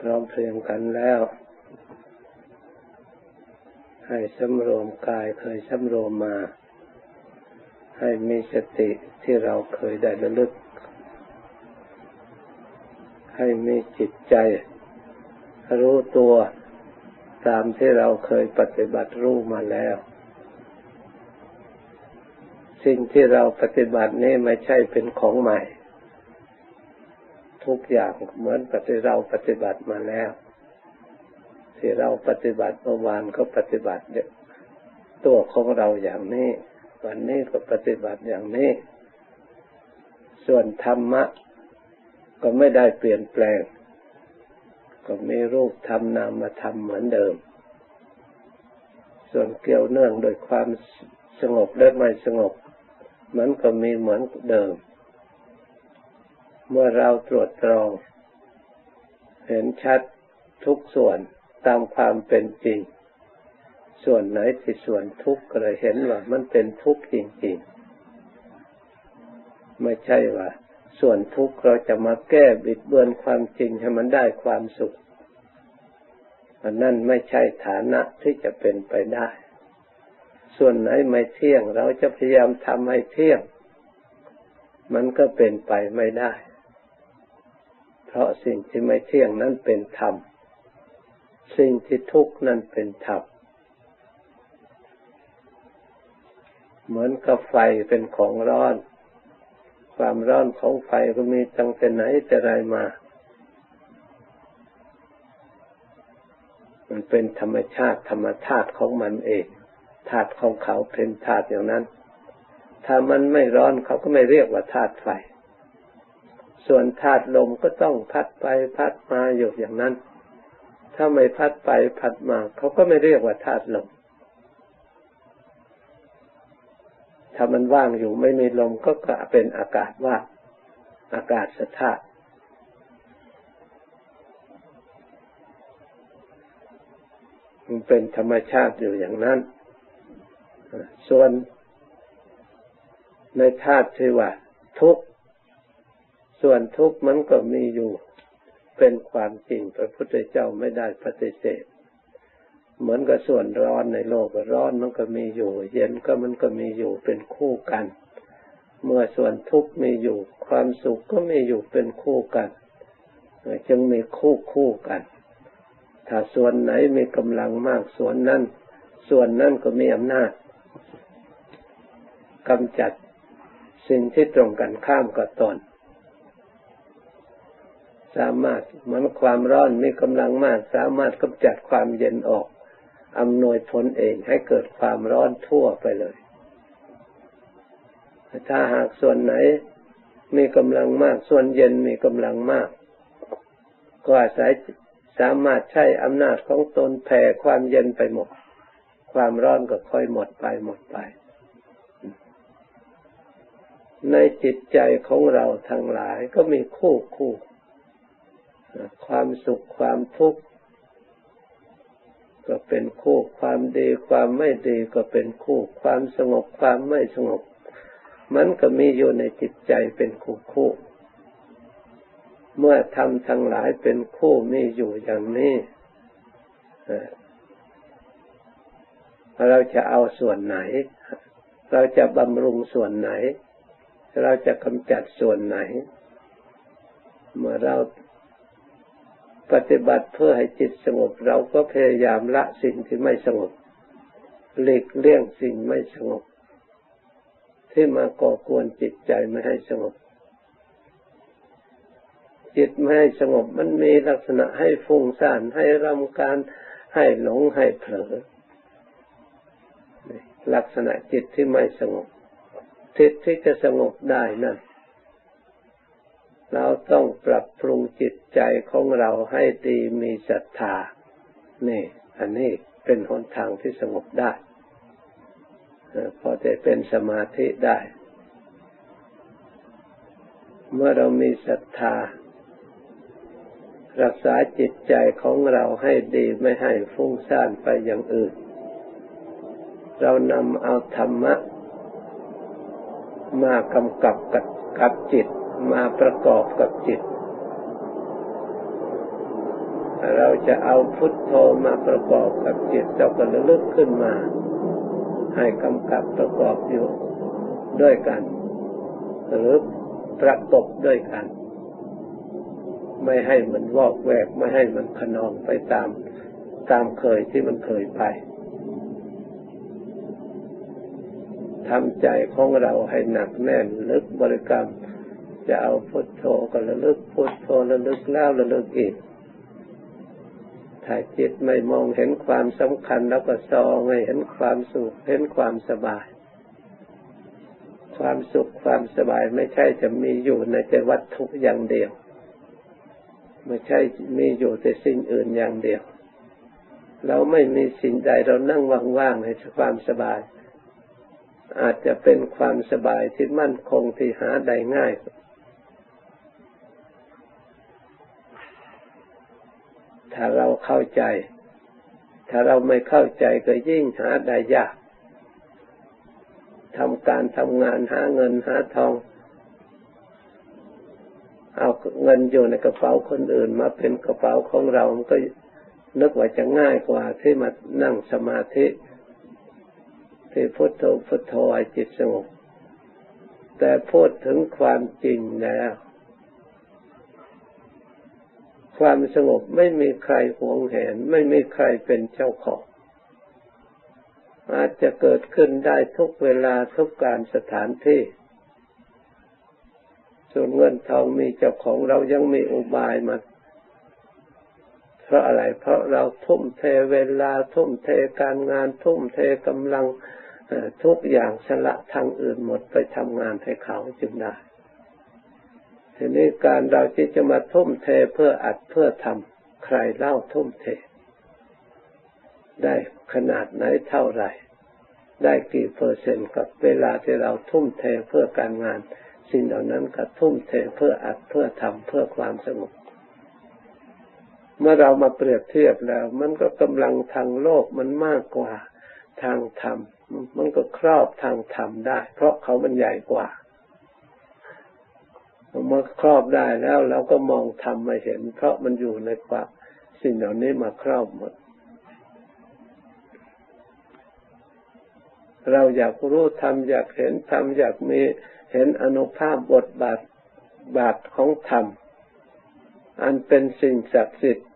พร้อมเพรียงกันแล้ว ให้สำรวมกายเคยสำรวมมา ให้มีสติที่เราเคยได้ระลึก ให้มีจิตใจ รู้ตัวตามที่เราเคยปฏิบัติรู้มาแล้ว สิ่งที่เราปฏิบัตินี้ไม่ใช่เป็นของใหม่ ทุกอย่างเหมือนปฏิเราปฏิบัติมาแล้วที่เราปฏิบัติเมื่อวานก็ปฏิบัติตัวของเราอย่างนี้ วันนี้ก็ปฏิบัติอย่างนี้ ส่วนธรรมะ ก็ไม่ได้เปลี่ยนแปลง ก็มีรูปธรรมนามธรรมเหมือนเดิม ส่วนเกี่ยวเนื่องโดยความสงบและไม่สงบ มันก็มีเหมือนเดิม เมื่อเราตรวจตรอง เห็นชัดทุกส่วนตามความเป็นจริง ส่วนไหนที่ส่วนทุกข์ก็เลยเห็นว่ามันเป็นทุกข์จริงๆ ไม่ใช่ว่า ส่วนทุกข์เราจะมาแก้บิดเบือนความจริงให้มันได้ความสุขอันนั้นไม่ใช่ฐานะที่จะเป็นไปได้ ส่วนไหนไม่เที่ยง เราจะพยายามทำให้เที่ยง มันก็เป็นไปไม่ได้ เพราะสิ่งที่ไม่เที่ยงนั้นเป็นธรรม สิ่งที่ทุกข์นั้นเป็นธรรม เหมือนกับไฟเป็นของร้อน ความร้อนของไฟก็มีตั้งแต่ไหนแต่ไรมา มันเป็นธรรมชาติธรรมธาตุของมันเอง ธาตุของเขาเป็นธาตุอย่างนั้น ถ้ามันไม่ร้อนเขาก็ไม่เรียกว่าธาตุไฟ ส่วนธาตุลมก็ต้องพัดไปพัดมาอยู่อย่างนั้น ถ้าไม่พัดไปพัดมา เขาก็ไม่เรียกว่าธาตุลม ถ้ามันว่างอยู่ไม่มีลมก็กลายเป็นอากาศว่างอากาศสธาตุมันเป็นธรรมชาติอยู่อย่างนั้น ส่วนในธาตุที่ว่าทุก ส่วนทุกข์มันก็มีอยู่เป็นความจริงพระพุทธเจ้าไม่ได้ปฏิเสธ เหมือนกับส่วนร้อนในโลกร้อนมันก็มีอยู่ เย็นก็มันก็มีอยู่เป็นคู่กัน เมื่อส่วนทุกข์มีอยู่ ความสุขก็มีอยู่เป็นคู่กัน จึงมีคู่คู่กัน ถ้าส่วนไหนมีกำลังมากส่วนนั้นส่วนนั้นก็มีอำนาจกำจัดสิ่งที่ตรงกันข้ามกับตน สามารถมือนความร้อนมีกำลังมาก สามารถกำจัดความเย็นออกอำนวยผลเองให้เกิดความร้อนทั่วไปเลย ถ้าหากส่วนไหนมีกำลังมาก ส่วนเย็นมีกำลังมาก ก็อาศัยสามารถใช้อำนาจของตนแผ่ความเย็นไปหมด ความร้อนก็ค่อยหมดไปหมดไป ในจิตใจของเราทั้งหลายก็มีคู่คู่ ความสุขความทุกข์ก็เป็นคู่ความดีความไม่ดีก็เป็นคู่ ความสงบความไม่สงบ มันก็มีอยู่ในจิตใจเป็นคู่คู่ เมื่อทำทั้งหลายเป็นคู่มีอยู่อย่างนี้เราจะเอาส่วนไหน เราจะบำรุงส่วนไหน เราจะกำจัดส่วนไหน เมื่อเรา ปฏิบัติเพื่อให้จิตสงบ เราก็พยายามละสิ่งที่ไม่สงบหลีกเลี่ยงสิ่งไม่สงบ ที่มาก่อกวนจิตใจไม่ให้สงบ จิตไม่ให้สงบมันมีลักษณะให้ฟุ้งซ่านให้รำการให้หลงให้เผลอลักษณะจิตที่ไม่สงบทิศที่จะสงบได้นั่น เราต้องปรับปรุงจิตใจของเราให้ดีมีศรัทธานี่ อันนี้เป็นหนทางที่สงบได้พอจะเป็นสมาธิได้ เมื่อเรามีศรัทธา รักษาจิตใจของเราให้ดีไม่ให้ฟุ้งซ่านไปอย่างอื่น เรานำเอาธรรมะ มากำกับกับจิต มาประกอบกับจิต เราจะเอาพุทโธมาประกอบกับจิตเราก็ระลึกขึ้นมา ให้กำกับประกอบอยู่ด้วยกัน หรือประกบด้วยกัน ไม่ให้มันวอกแวกไม่ให้มันขนองไปตามตามเคยที่มันเคยไปทำใจของเราให้หนักแน่นลึกบริกรรม จะเอาพุทโธก็ระลึกพุทโธระลึกแล้วระลึกอีก ถ้าจิตไม่มองเห็นความสำคัญแล้วก็ซองให้เห็นความสุขเห็นความสบาย ความสุขความสบายไม่ใช่จะมีอยู่ในแต่วัตถุอย่างเดียว ไม่ใช่มีอยู่แต่สิ่งอื่นอย่างเดียว เราไม่มีสิ่งใดเรานั่งว่างๆให้ความสบายอาจจะเป็นความสบายที่มั่นคงที่หาได้ง่าย ถ้าเราเข้าใจ ถ้าเราไม่เข้าใจก็ยิ่งหาได้ยากทำการทำงานหาเงินหาทอง เอาเงินอยู่ในกระเป๋าคนอื่นมาเป็นกระเป๋าของเรา มันก็นึกว่าจะง่ายกว่าที่มานั่งสมาธิที่พุทโธพุทโธจิตสงบแต่พูดถึงความจริงแล้ว ความสงบไม่มีใครหวงแหน ไม่มีใครเป็นเจ้าของ อาจจะเกิดขึ้นได้ทุกเวลาทุกการสถานที่ ส่วนเงินทองมีเจ้าของเรายังมีอุบายมาเพราะอะไร เพราะเราทุ่มเทเวลาทุ่มเทการงานทุ่มเทกำลังทุกอย่างสละทางอื่นหมดไปทำงานให้เขาจึงได้ ทีนี้การเราที่จะมาทุ่มเทเพื่ออัดเพื่อทำใครเล่าทุ่มเท ได้ขนาดไหนเท่าไหร่ ได้กี่เปอร์เซ็นต์กับเวลาที่เราทุ่มเทเพื่อการงาน สิ่งเหล่านั้นก็ทุ่มเทเพื่ออัดเพื่อทำเพื่อความสงบเมื่อเรามาเปรียบเทียบแล้ว มันก็กำลังทางโลกมันมากกว่าทางธรรม มันก็ครอบทางธรรมได้ เพราะเขามันใหญ่กว่า เมื่อครอบได้แล้วเราก็มองทำไม่เห็น เพราะมันอยู่ในความสิ่งเหล่านี้มาครอบหมด เราอยากรู้ทำอยากเห็นทำอยากมีเห็นอนุภาพบทบาทบาทของธรรม อันเป็นสิ่งศักดิ์สิทธิ์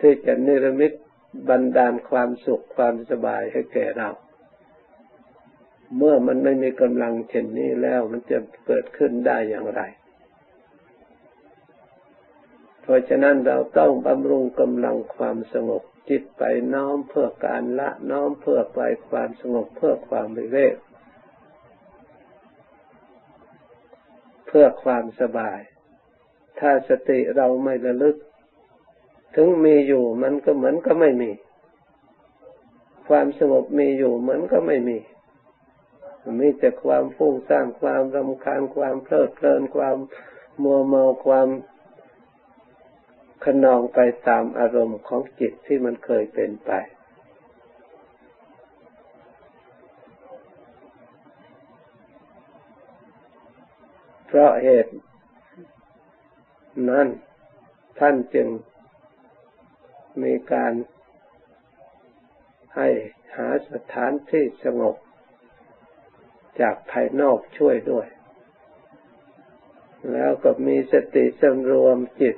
ที่จะนิรมิตบันดาลความสุขความสบายให้แก่เรา เมื่อมันไม่มีกำลังเช่นนี้แล้วมันจะเกิดขึ้นได้อย่างไร เพราะฉะนั้นเราต้องบำรุงกำลังความสงบจิตไปน้อมเพื่อการละน้อมเพื่อไปความสงบเพื่อความวิเวกเพื่อความสบาย ถ้าสติเราไม่ระลึก ถึงมีอยู่มันก็เหมือนก็ไม่มี ความสงบมีอยู่เหมือนก็ไม่มี มีแต่ความฟุ้งซ่านความรำคาญความเพลิดเพลินความมัวเมาความขนองไปตามอารมณ์ของจิตที่มันเคยเป็นไป เพราะเหตุนั้นท่านจึงมีการให้หาสถานที่สงบ จากภายนอกช่วยด้วย แล้วก็มีสติสำรวมจิต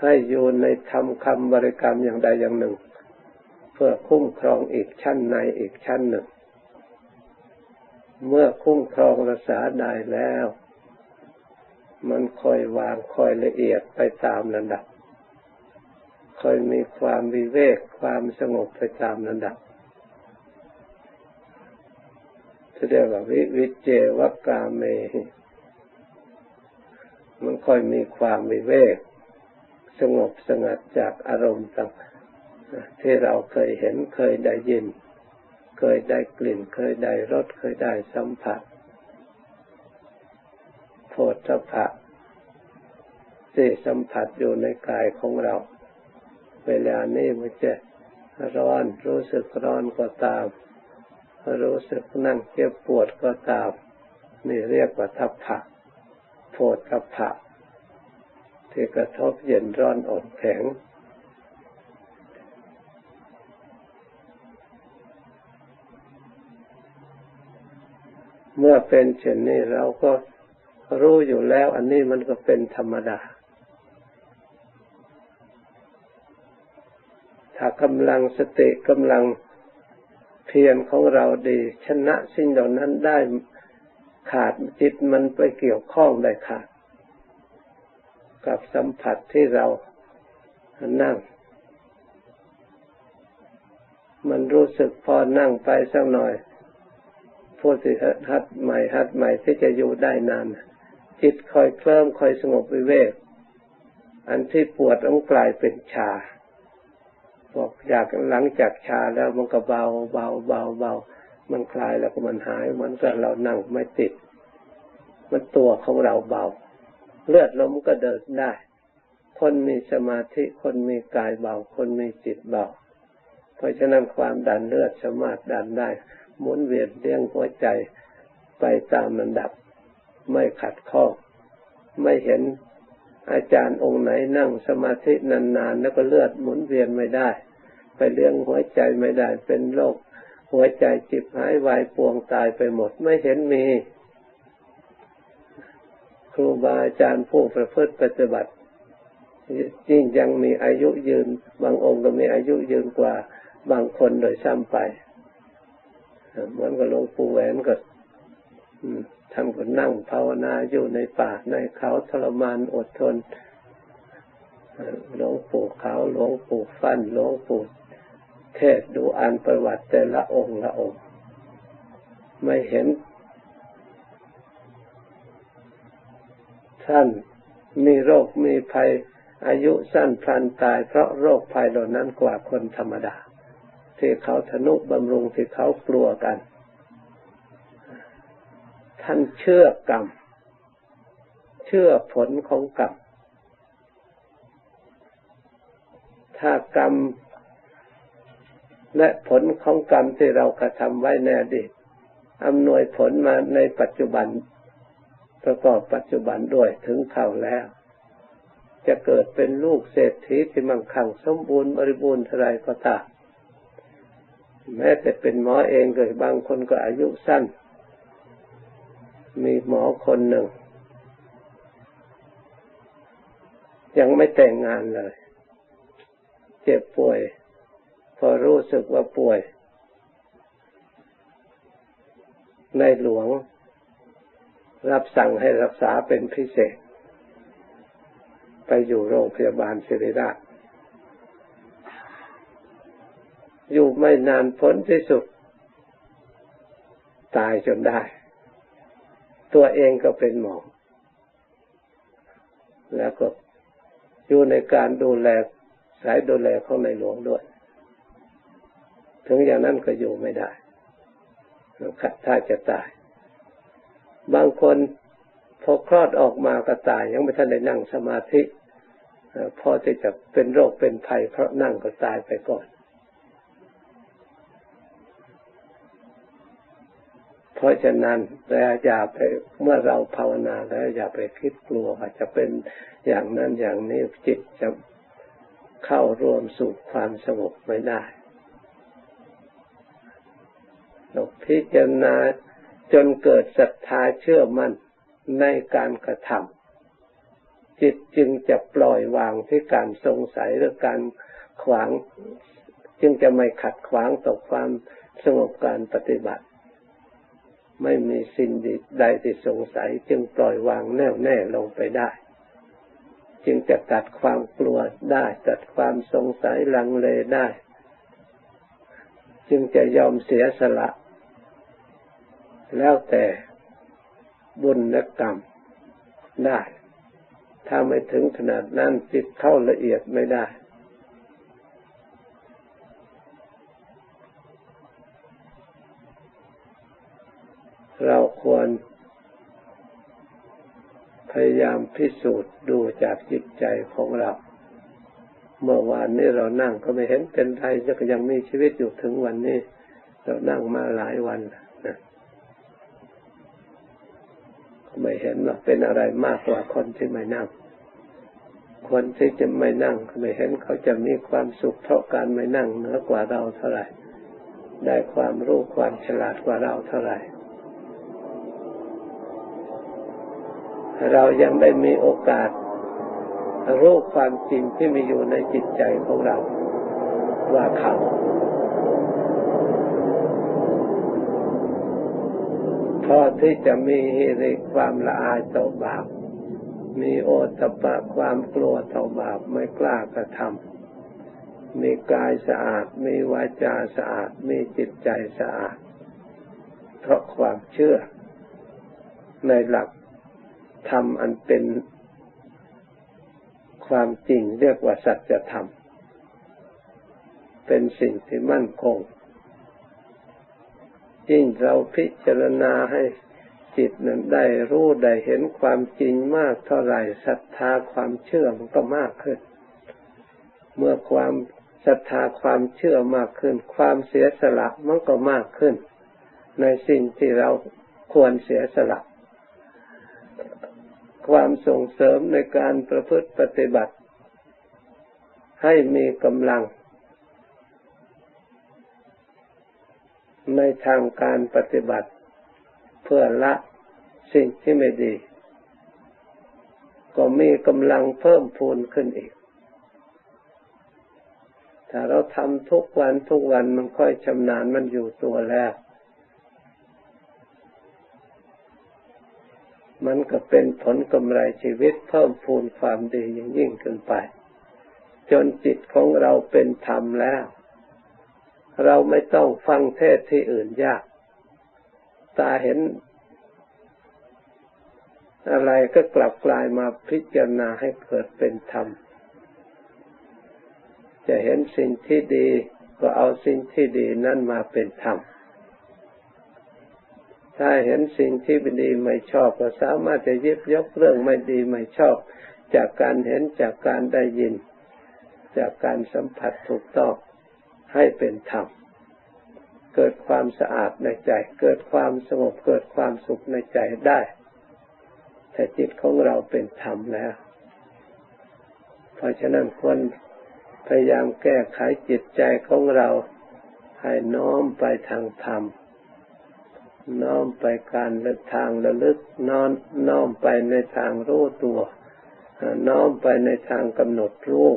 ให้อยู่ในธรรมคำบริกรรมอย่างใดอย่างหนึ่ง เพื่อคุ้มครองอีกชั้นในอีกชั้นหนึ่ง เมื่อคุ้มครองรักษาได้แล้ว มันค่อยวางค่อยละเอียดไปตามระดับค่อยมีความวิเวกความสงบไปตามระดับ เรียกว่าวิวิเจวกาเม มันค่อยมีความวิเวก สงบสงัดจากอารมณ์ต่างที่เราเคยเห็นเคยได้ยิน เคยได้กลิ่น เคยได้รสเคยได้สัมผัสโผฏฐพะที่สัมผัสอยู่ในกายของเรา เวลานี้มันจะร้อนรู้สึกร้อนก็ตาม รู้สึกนั่งเจ็บปวดก็ตามนี่เรียกว่าทัพพะโพธพะที่กระทบเย็นร้อนอ่อนแข็งเมื่อเป็นเช่นนี้เราก็รู้อยู่แล้ว อันนี้มันก็เป็นธรรมดา ถ้ากำลังสติกำลัง เพียรของเราดี ชนะสิ่งเหล่านั้นได้ขาดจิตมันไปเกี่ยวข้องได้ขาดกับสัมผัสที่เรานั่ง มันรู้สึกพอนั่งไปสักหน่อยผู้ที่หัดใหม่หัดใหม่ที่จะอยู่ได้นาน จิตคอยเคลิ้มคอยสงบวิเวก อันที่ปวดต้องกลายเป็นชา บอกอยากหลังจากชาแล้วมันก็เบาเบาเบาเบา มันคลายแล้วก็มันหายเหมือนกับเรานั่งไม่ติด มันตัวของเราเบา เลือดลมก็เดินได้ คนมีสมาธิคนมีกายเบา คนมีจิตเบา เพราะฉะนั้นความดันเลือดสามารถดันได้หมุนเวียนเลี้ยงหัวใจไปตามลำดับ ไม่ขัดข้องไม่เห็น อาจารย์องค์ไหนนั่งสมาธินานๆ แล้วก็เลือดหมุนเวียนไม่ได้ ไปเลี้ยงหัวใจไม่ได้เป็นโรคหัวใจจิบหายวายปวงตายไปหมดไม่เห็นมี ครูบาอาจารย์ผู้ประพฤติปฏิบัติยิ่งยังมีอายุยืน บางองค์ก็มีอายุยืนกว่าบางคนโดยซ้ำไปเหมือนกับหลวงปู่แหวนก็ ท่านก็นั่งภาวนาอยู่ในป่าในเขาทรมานอดทนหลวงปู่เขาหลวงปู่ฟันหลวงปู่เทศดูอ่านประวัติแต่ละองค์ละองค์ ไม่เห็น ท่านมีโรคมีภัย อายุสั้นพลันตาย เพราะโรคภัยเหล่านั้นกว่าคนธรรมดา ที่เขาทนุบำรุงที่เขากลัวกัน ท่านเชื่อกรรม เชื่อผลของกรรม ถ้ากรรม และผลของกรรมที่เรากระทำไว้ในอดีตอำนวยผลมาในปัจจุบัน ประกอบปัจจุบันด้วยถึงเข้าแล้ว จะเกิดเป็นลูกเศรษฐีที่มั่งคั่งสมบูรณ์บริบูรณ์เท่าไรก็ตามแม้แต่เป็นหมอเองก็บางคนก็อายุสั้น มีหมอคนหนึ่ง ยังไม่แต่งงานเลย เจ็บป่วย พอรู้สึกว่าป่วย ในหลวง รับสั่งให้รักษาเป็นพิเศษ ไปอยู่โรงพยาบาลศิริราชอยู่ไม่นานพ้นที่สุด ตายจนได้ ตัวเองก็เป็นหมอ แล้วก็อยู่ในการดูแลสายดูแลของในหลวงด้วย ถึงอย่างนั้นก็อยู่ไม่ได้ถ้าจะตาย บางคนพอคลอดออกมาก็ตาย ยังไม่ทันได้นั่งสมาธิ พอที่จะเป็นโรคเป็นภัยเพราะนั่งก็ตายไปก่อน เพราะฉะนั้นเราอย่าไปเมื่อเราภาวนาแล้วอย่าไปคิดกลัวว่าจะเป็นอย่างนั้นอย่างนี้จิตจะเข้ารวมสู่ความสงบไม่ได้เราพิจารณาจนเกิดศรัทธาเชื่อมั่นในการกระทำจิตจึงจะปล่อยวางที่การสงสัยหรือการขวาง จึงจะไม่ขัดขวางต่อความสงบการปฏิบัติ ไม่มีสิ่งใดที่สงสัย จึงปล่อยวางแน่วแน่ลงไปได้ จึงจะตัดความกลัวได้ตัดความสงสัยลังเลได้ จึงจะยอมเสียสละ แล้วแต่บุญและกรรมได้ ถ้าไม่ถึงขนาดนั้นจิตเข้าละเอียดไม่ได้ เราควรพยายามพิสูจน์ดูจากจิตใจของเรา เมื่อวานนี้เรานั่งก็ไม่เห็นเป็นไรจะก็ยังมีชีวิตอยู่ถึงวันนี้ เรานั่งมาหลายวันนะไม่เห็นว่าเป็นอะไรมากกว่าคนที่ไม่นั่ง คนที่จะไม่นั่งไม่เห็นเขาจะมีความสุขเพราการไม่นั่งเหนือกว่าเราเท่าไหร่ ได้ความรู้ความฉลาดกว่าเราเท่าไหร่ เรายังได้มีโอกาสรู้ความจริงที่มีอยู่ในจิตใจของเรา ว่าเขาพอที่จะมีฮิริความละอายต่อบาป มีโอตปะความกลัวต่อบาปไม่กล้ากระทำมีกายสะอาด มีวาจาสะอาด มีจิตใจสะอาด เพราะความเชื่อในหลัก ธรรมอันเป็นความจริงเรียกว่าสัจธรรม เป็นสิ่งที่มั่นคงยิ่งเราพิจารณาให้จิตนั้นได้รู้ได้เห็นความจริงมากเท่าไหร่ศรัทธาความเชื่อมันก็มากขึ้น เมื่อความศรัทธาความเชื่อมากขึ้น ความเสียสละมันก็มากขึ้น ในสิ่งที่เราควรเสียสละ ความส่งเสริมในการประพฤติปฏิบัติ ให้มีกำลัง ในทางการปฏิบัติ เพื่อละสิ่งที่ไม่ดี ก็มีกำลังเพิ่มพูนขึ้นอีก ถ้าเราทำทุกวันทุกวันมันค่อยชำนาญมันอยู่ตัวแล้ว มันก็เป็นผลกำไรชีวิตเพิ่มพูนความดียิ่งยิ่งขึ้นไป จนจิตของเราเป็นธรรมแล้ว เราไม่ต้องฟังเทศที่อื่นยาก ตาเห็น อะไรก็กลับกลายมาพิจารณาให้เกิดเป็นธรรม จะเห็นสิ่งที่ดีก็เอาสิ่งที่ดีนั่นมาเป็นธรรม ถ้าเห็นสิ่งที่ไม่ดีไม่ชอบ ก็สามารถจะยิบยกเรื่องไม่ดีไม่ชอบ จากการเห็นจากการได้ยิน จากการสัมผัสถูกต้องให้เป็นธรรมเกิดความสะอาดในใจ เกิดความสงบเกิดความสุขในใจได้แต่จิตของเราเป็นธรรมแล้ว เพราะฉะนั้นควรพยายามแก้ไขจิตใจของเราให้น้อมไปทางธรรม น้อมไปการลือกทางระลึกน้อมน้อมไปในทางรู้ตัวน้อมไปในทางกำหนดรู้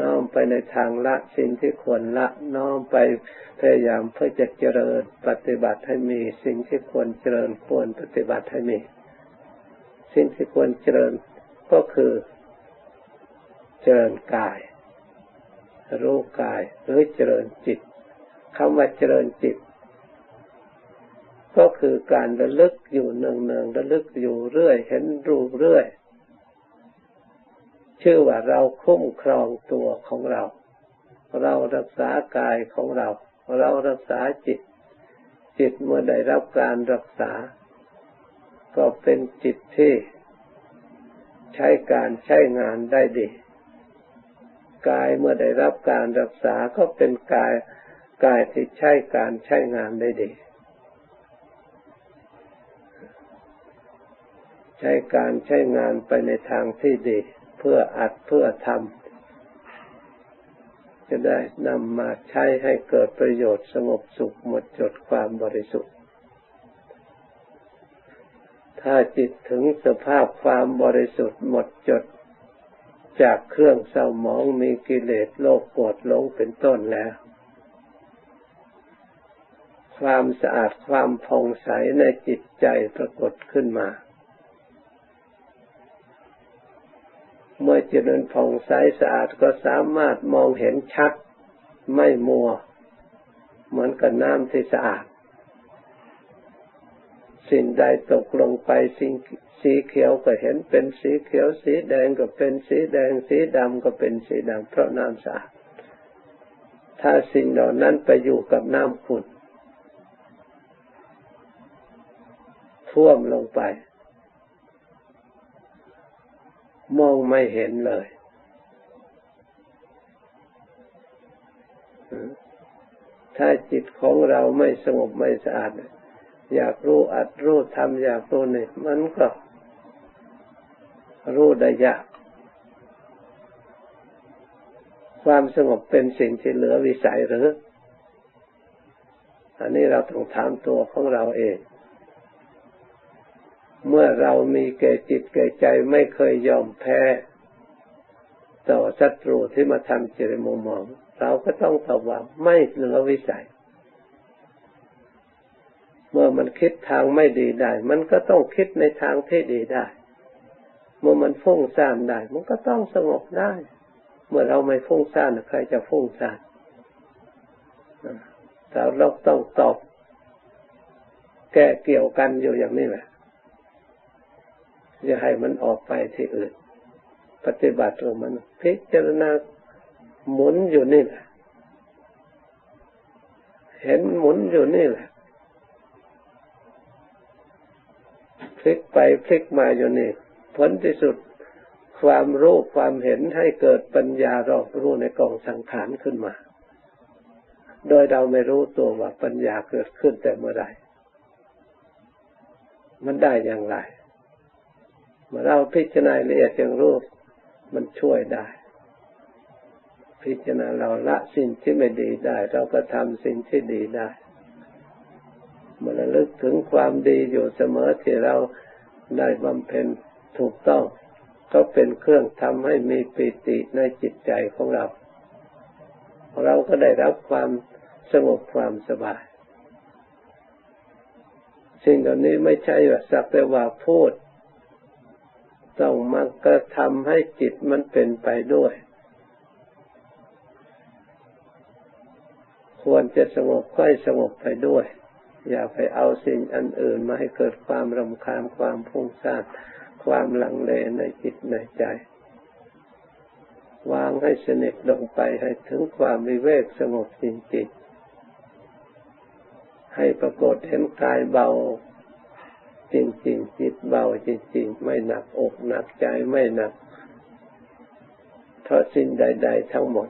น้อมไปในทางละสิ่งที่ควรละน้อมไปพยายามเพื่อจะเจริญปฏิบัติให้มี สิ่งที่ควรเจริญควรปฏิบัติให้มี สิ่งที่ควรเจริญก็คือ เจริญกายรู้กายหรือเจริญจิตคำว่าเจริญจิต ก็คือการระลึกอยู่เนืองๆระลึกอยู่เรื่อย เห็นรูปเรื่อย ชื่อว่าเราคุ้มครองตัวของเรา เรารักษากายของเรา เรารักษาจิต จิตเมื่อได้รับการรักษา ก็เป็นจิตที่ใช้การใช้งานได้ดี กายเมื่อได้รับการรักษาก็เป็นกายกายที่ใช้การใช้งานได้ดี ใช้การใช้งานไปในทางที่ดี เพื่ออัดเพื่อทำจะได้นำมาใช้ให้เกิดประโยชน์สงบสุขหมดจดความบริสุทธิ์ ถ้าจิตถึงสภาพความบริสุทธิ์หมดจดจากเครื่องเศร้าหมองมีกิเลสโลภโกรธหลงเป็นต้นแล้ว ความสะอาดความผ่องใสในจิตใจปรากฏขึ้นมา เมื่อเจริญผ่องใสสะอาดก็สามารถมองเห็นชัดไม่มัว เหมือนกับน้ำที่สะอาด สิ่งใดตกลงไปสิ่งสีเขียวก็เห็นเป็นสีเขียว สีแดงก็เป็นสีแดง สีดำก็เป็นสีดำเพราะน้ำสะอาด ถ้าสิ่งเหล่านั้นไปอยู่กับน้ำขุ่นท่วมลงไป มองไม่เห็นเลย ถ้าจิตของเราไม่สงบไม่สะอาด อยากรู้อัดรู้ทำอยากรู้นี่มันก็รู้ได้ยาก ความสงบเป็นสิ่งที่เหลือวิสัยหรือ อันนี้เราต้องถามตัวของเราเอง เมื่อเรามีเกจิตเกใจไม่เคยยอมแพ้ต่อศัตรูที่มาทำจิตมุมมอง เราก็ต้องตอบว่าไม่เหลือวิสัย เมื่อมันคิดทางไม่ดีได้ มันก็ต้องคิดในทางที่ดีได้ เมื่อมันฟุ้งซ่านได้ มันก็ต้องสงบได้ เมื่อเราไม่ฟุ้งซ่านใครจะฟุ้งซ่านแต่เราต้องตอบแก้เกี่ยวกันอยู่อย่างนี้แหละ อย่าให้มันออกไปที่อื่น ปฏิบัติของมันพิจารณาหมุนอยู่นี่แหละ เห็นหมุนอยู่นี่แหละพลิกไปพลิกมาอยู่นี่ผลที่สุดความรู้ความเห็นให้เกิดปัญญารอบรู้ในกองสังขารขึ้นมา โดยเราไม่รู้ตัวว่าปัญญาเกิดขึ้นแต่เมื่อไรมันได้อย่างไร มื่อเราพิจารณาละเอียดอย่างรู้มันช่วยได้ พิจารณาเราละสิ่งที่ไม่ดีได้ เราก็ทำสิ่งที่ดีได้เมื่อระลึกถึงความดีอยู่เสมอที่เราได้บำเพ็ญถูกต้อง ก็เป็นเครื่องทำให้มีปิติในจิตใจของเรา เราก็ได้รับความสงบความสบาย สิ่งเหล่านี้ไม่ใช่ว่าสักแต่ว่าพูด ต้องมากระทำให้จิตมันเป็นไปด้วย ควรจะสงบค่อยสงบไปด้วย อย่าไปเอาสิ่งอันอื่นมาให้เกิดความรำคาญความพุ่งซ่านความหลังเลในจิตในใจ วางให้สนิทลงไปให้ถึงความวิเวกสงบจริงๆให้ปรากฏเห็นกายเบา จริงๆจิตเบาจริงๆไม่หนักอกหนักใจไม่หนักเพราะสิ่งใด ๆ ทั้งหมด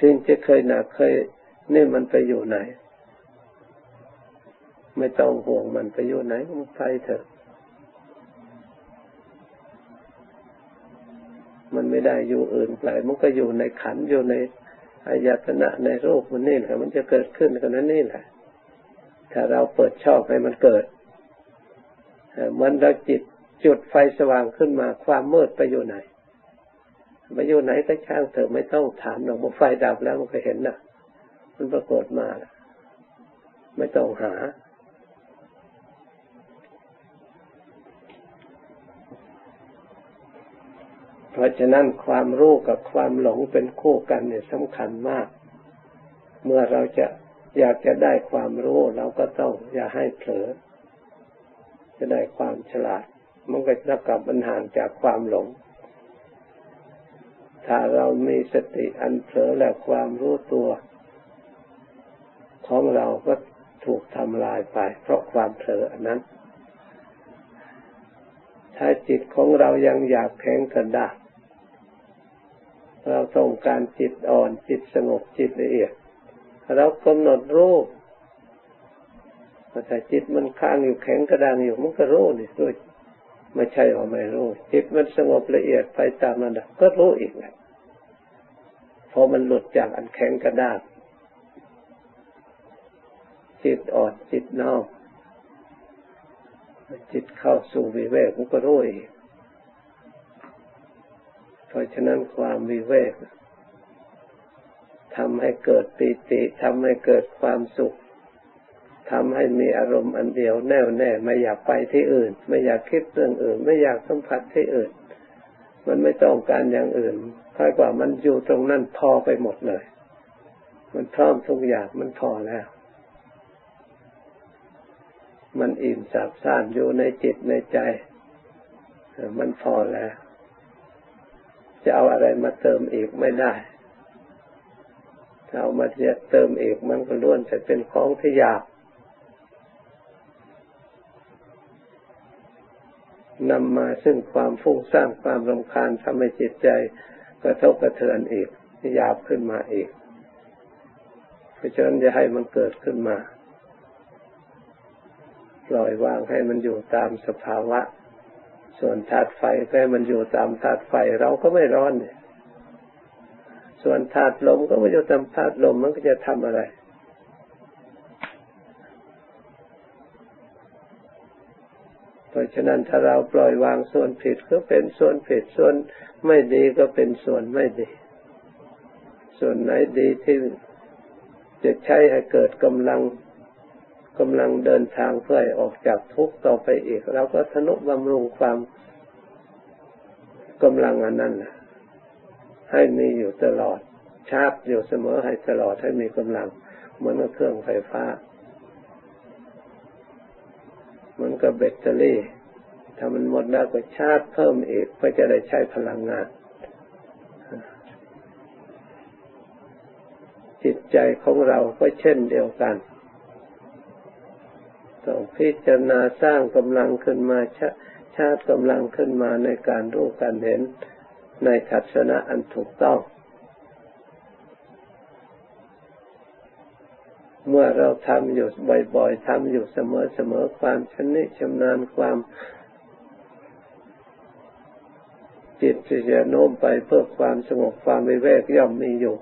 สิ่งที่เคยหนักเคยนี่มันไปอยู่ไหน ไม่ต้องห่วงมันไปอยู่ไหนมันไปเถอะ มันไม่ได้อยู่อื่นไกลมันก็อยู่ในขันอยู่ในอายตนะในรูปมันนี่แหละมันจะเกิดขึ้นกันนั้นนี่แหละ ถ้าเราเปิดชอบให้มันเกิดมันเราจิตจุดไฟสว่างขึ้นมาความมืดไปอยู่ไหนไปอยู่ไหนก็ช่างเถอะไม่ต้องถามหรอกว่าไฟดับแล้วมันก็เห็นนะมันปรากฏมาไม่ต้องหาเพราะฉะนั้นความรู้กับความหลงเป็นคู่กันเนี่ยสำคัญมาก เมื่อเราจะ อยากจะได้ความรู้เราก็ต้องอย่าให้เผลอ จะได้ความฉลาด มันก็จะกลับปัญหางจากความหลง ถ้าเรามีสติอันเผลอและความรู้ตัว ของเราก็ถูกทำลายไป เพราะความเผลออันนั้น ถ้าจิตของเรายังอยากแข็งกระด้างเราต้องการจิตอ่อนจิตสงบจิตละเอียด เรากำหนดรู้แต่จิตมันค้างอยู่แข็งกระด้างอยู่มันก็รู้นี่ด้วยไม่ใช่ว่าไม่รู้ จิตมันสงบละเอียดไปตามนั้นก็รู้อีกแหละพอมันหลุดจากอันแข็งกระด้างจิตอ่อนจิตนอกจิตเข้าสู่วิเวกมันก็รู้อีกเพราะฉะนั้นความวิเวก ทำให้เกิดปีติทำให้เกิดความสุขทำให้มีอารมณ์อันเดียวแน่วแน่ไม่อยากไปที่อื่น ไม่อยากคิดเรื่องอื่น ไม่อยากสัมผัสที่อื่น มันไม่ต้องการอย่างอื่นค่อยกว่ามันอยู่ตรงนั้นพอไปหมดเลย มันพร้อมทุกอย่างมันพอแล้ว มันอิ่มสาบซ่านอยู่ในจิตในใจ มันพอแล้ว จะเอาอะไรมาเติมอีกไม่ได้ เอามาเติมอีกมันก็ล้วนจะเป็นของที่ยากนำมาซึ่งความฟุ้งซ่านความรำคาญทำให้จิตใจกระทบกระเทือนอีกหยาบขึ้นมาอีก เพราะฉะนั้นจะให้มันเกิดขึ้นมา ปล่อยวางให้มันอยู่ตามสภาวะ ส่วนธาตุไฟให้มันอยู่ตามธาตุไฟเราก็ไม่ร้อนเนี่ย ส่วนธาตุลมก็ไม่อยู่ตามธาตุลมมันก็จะทำอะไร เพราะฉะนั้นถ้าเราปล่อยวางส่วนผิดก็เป็นส่วนผิดส่วนไม่ดีก็เป็นส่วนไม่ดี ส่วนไหนดีที่จะใช้ให้เกิดกำลังกำลังเดินทางเพื่อออกจากทุกข์ต่อไปอีกเราก็ทนุบำรุงความกำลังอันนั้น ให้มีอยู่ตลอด ชาร์จอยู่เสมอให้ตลอดให้มีกำลัง เหมือนกับเครื่องไฟฟ้า เหมือนกับแบตเตอรี่ ถ้ามันหมดแล้วก็ชาร์จเพิ่มอีกเพื่อจะได้ใช้พลังงาน จิตใจของเราก็เช่นเดียวกันต้องพิจารณาสร้างกำลังขึ้นมาชาชาติกำลังขึ้นมาในการรู้การเห็น ในทัศนะอันถูกต้อง เมื่อเราทำอยู่บ่อยๆทำอยู่เสมอๆความชำนิชำนาญความจิตจะโน้มไปเพื่อความสงบความวิเวกย่อมมีอยู่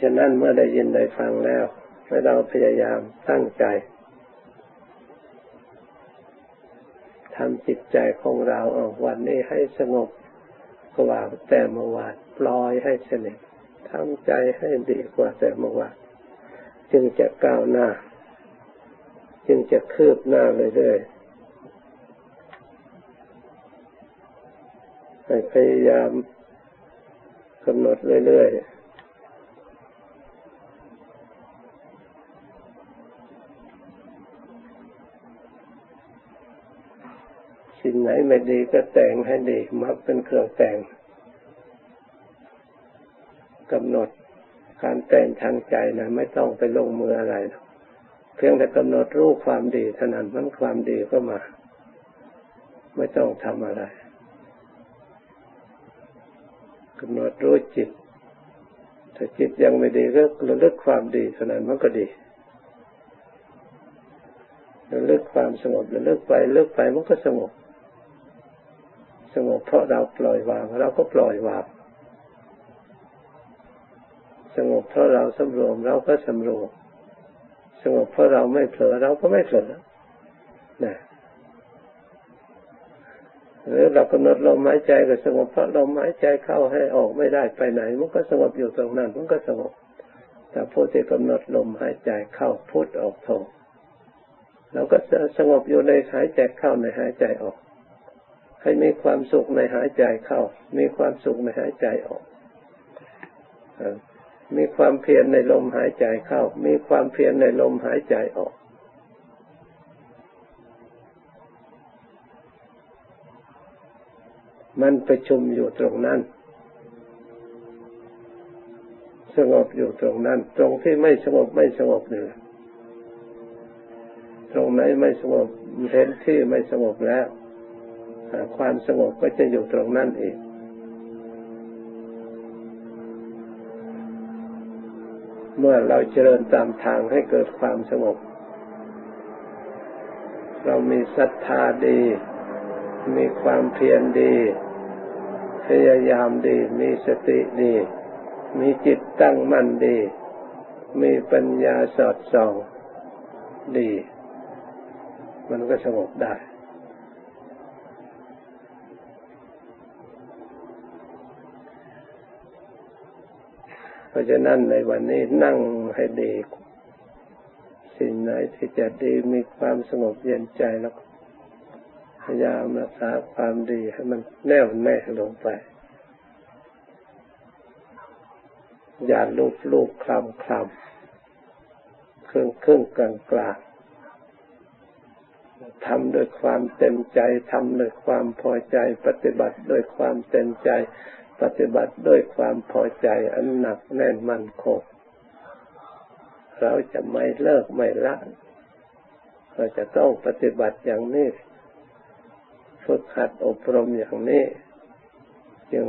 ฉะนั้นเมื่อได้ยินได้ฟังแล้วให้เราพยายามตั้งใจทำจิตใจของเราออกวันนี้ให้สงบกว่าแต่เมื่อวานปล่อยให้สนิททำใจให้ดีกว่าแต่เมื่อวานจึงจะก้าวหน้า จึงจะคืบหน้าเรื่อยๆให้พยายามกำหนดเรื่อยๆ ไหนไม่ดีก็แต่งให้ดีมักเป็นเครื่องแต่งกำหนดการแต่งทางใจนะไม่ต้องไปลงมืออะไรเพียงแต่กำหนดรู้ความดีเท่านั้นมันความดีก็มา ไม่ต้องทำอะไรกำหนดรู้จิตถ้าจิตยังไม่ดีก็ระลึกความดีเท่านั้นมันก็ดีระลึกความสงบระลึกไปเลึกไปมันก็สงบ สงบเพราะเราปล่อยวาง เราก็ปล่อยวางสงบเพราะเราสำรวมเราก็สำรวมสงบเพราะเราไม่เผลอเราก็ไม่เผลอนะหรือเรากำหนดลมหายใจก็สงบเพราะลมหายใจเข้าให้ออกไม่ได้ไปไหน มันก็สงบอยู่ตรงนั้นมันก็สงบ แต่ผู้ที่กำหนดลมหายใจเข้าพุทออกโทเราก็สงบอยู่ในหายใจเข้าในหายใจออก ให้มีความสุขในหายใจเข้า มีความสุขในหายใจออกมีความเพียรในลมหายใจเข้า มีความเพียรในลมหายใจออกมันประชุมอยู่ตรงนั้น สงบอยู่ตรงนั้น ตรงที่ไม่สงบไม่สงบนี่ตรงไหนไม่สงบเห็นที่ไม่สงบแล้ว ความสงบก็จะอยู่ตรงนั้นเองเมื่อเราเจริญตามทางให้เกิดความสงบ เรามีศรัทธาดี มีความเพียรดี พยายามดี มีสติดี มีจิตตั้งมั่นดี มีปัญญาสอดส่องดี มันก็สงบได้ เพราะฉะนั้นในวันนี้นั่งให้ดีสิ่งไหนที่จะดีมีความสงบเย็นใจแล้วพยายามรักษาความดีให้มันแน่วแน่ลงไป อย่าลูบลูบคลำคลำครึ่งครึ่งกลางกลางทำด้วยความเต็มใจทำด้วยความพอใจปฏิบัติด้วยความเต็มใจ ปฏิบัติด้วยความพอใจอันหนักแน่นมั่นคงเราจะไม่เลิกไม่ละเราจะต้องปฏิบัติอย่างนี้ฝึกหัดอบรมอย่างนี้ จึง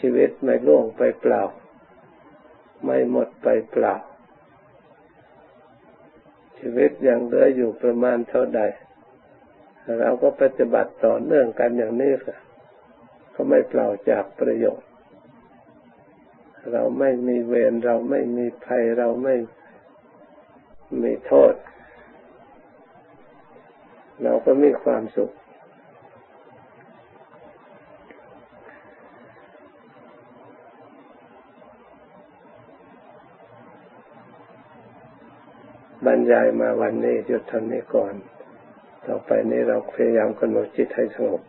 ชีวิตไม่ล่วงไปเปล่า ไม่หมดไปเปล่า ชีวิตยังเหลืออยู่ประมาณเท่าใด เราก็ปฏิบัติต่อเนื่องกันอย่างนี้ค่ะ ก็ไม่เปล่าจากประโยชน์ เราไม่มีเวรเราไม่มีภัยเราไม่มีโทษ เราก็มีความสุขบรรยายมาวันนี้หยุดทำนี้ก่อน ต่อไปนี้เราพยายามกำหนดจิตให้สงบ